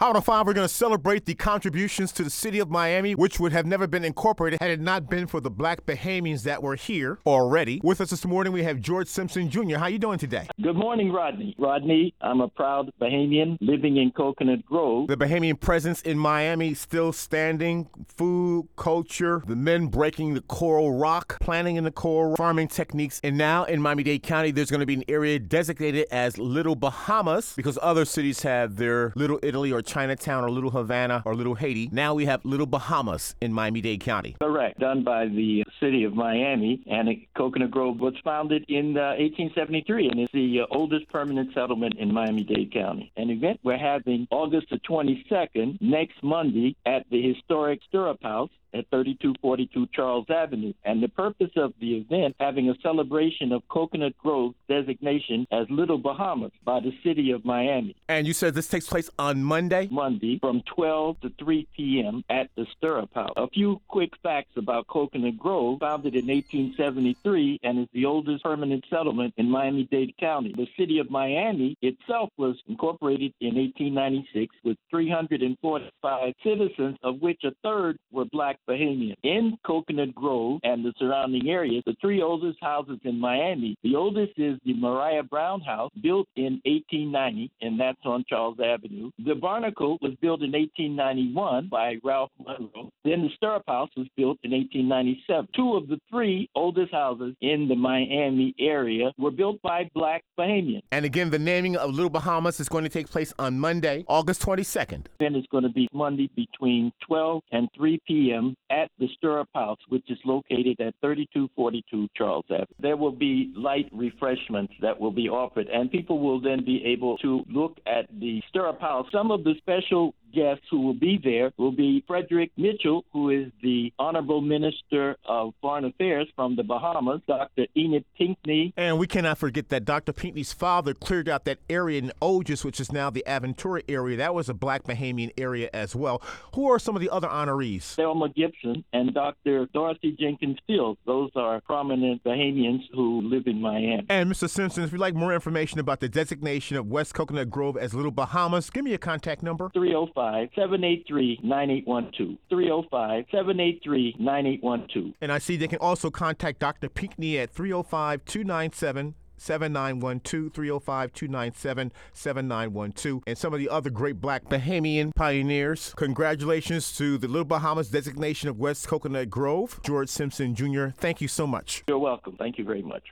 Hot on 5, we're going to celebrate the contributions to the city of Miami, which would have never been incorporated had it not been for the black Bahamians that were here already. With us this morning, we have George Simpson Jr. How are you doing today? Good morning, Rodney. Rodney, I'm a proud Bahamian living in Coconut Grove. The Bahamian presence in Miami still standing. Food, culture, the men breaking the coral rock, planting in the coral, farming techniques. And now in Miami-Dade County, there's going to be an area designated as Little Bahamas because other cities have their Little Italy or Chinatown or Little Havana or Little Haiti. Now we have Little Bahamas in Miami Dade County. Correct. Done by the city of Miami. And Coconut Grove was founded in uh, 1873 and is the uh, oldest permanent settlement in Miami Dade County. An event we're having August the 22nd, next Monday, at the historic Stirrup House at 3242 Charles Avenue. And the purpose of the event having a celebration of Coconut Grove designation as Little Bahamas by the city of Miami. And you said this takes place on Monday? Monday from 12 to 3 p.m. at the Stirrup House. A few quick facts about Coconut Grove, founded in 1873 and is the oldest permanent settlement in Miami-Dade County. The city of Miami itself was incorporated in 1896 with 345 citizens, of which a third were black Bahamian. In Coconut Grove and the surrounding areas, the three oldest houses in Miami. The oldest is the Mariah Brown House, built in 1890, and that's on Charles Avenue. The Barnacle was built in 1891 by Ralph Munroe. Then the Stirrup House was built in 1897. Two of the three oldest houses in the Miami area were built by black Bahamians. And again, the naming of Little Bahamas is going to take place on Monday, August 22nd. Then it's going to be Monday between 12 and 3 p.m at the Stirrup House, which is located at 3242 Charles Avenue. There will be light refreshments that will be offered, and people will then be able to look at the Stirrup House. Some of the special guests who will be there will be Frederick Mitchell, who is the Honorable Minister of Foreign Affairs from the Bahamas, Dr. Enid Pinkney. And we cannot forget that Dr. Pinkney's father cleared out that area in Ojus, which is now the Aventura area. That was a black Bahamian area as well. Who are some of the other honorees? Thelma Gibson and Dr. Dorothy Jenkins Fields. Those are prominent Bahamians who live in Miami. And Mr. Simpson, if you'd like more information about the designation of West Coconut Grove as Little Bahamas, give me a contact number. 305 783 9812. 305 783 9812. And I see they can also contact Dr. Pinkney at 305 297 7912 305 297 7912 and some of the other great black Bahamian pioneers. Congratulations to the Little Bahamas designation of West Coconut Grove. George Simpson Jr., thank you so much. You're welcome. Thank you very much.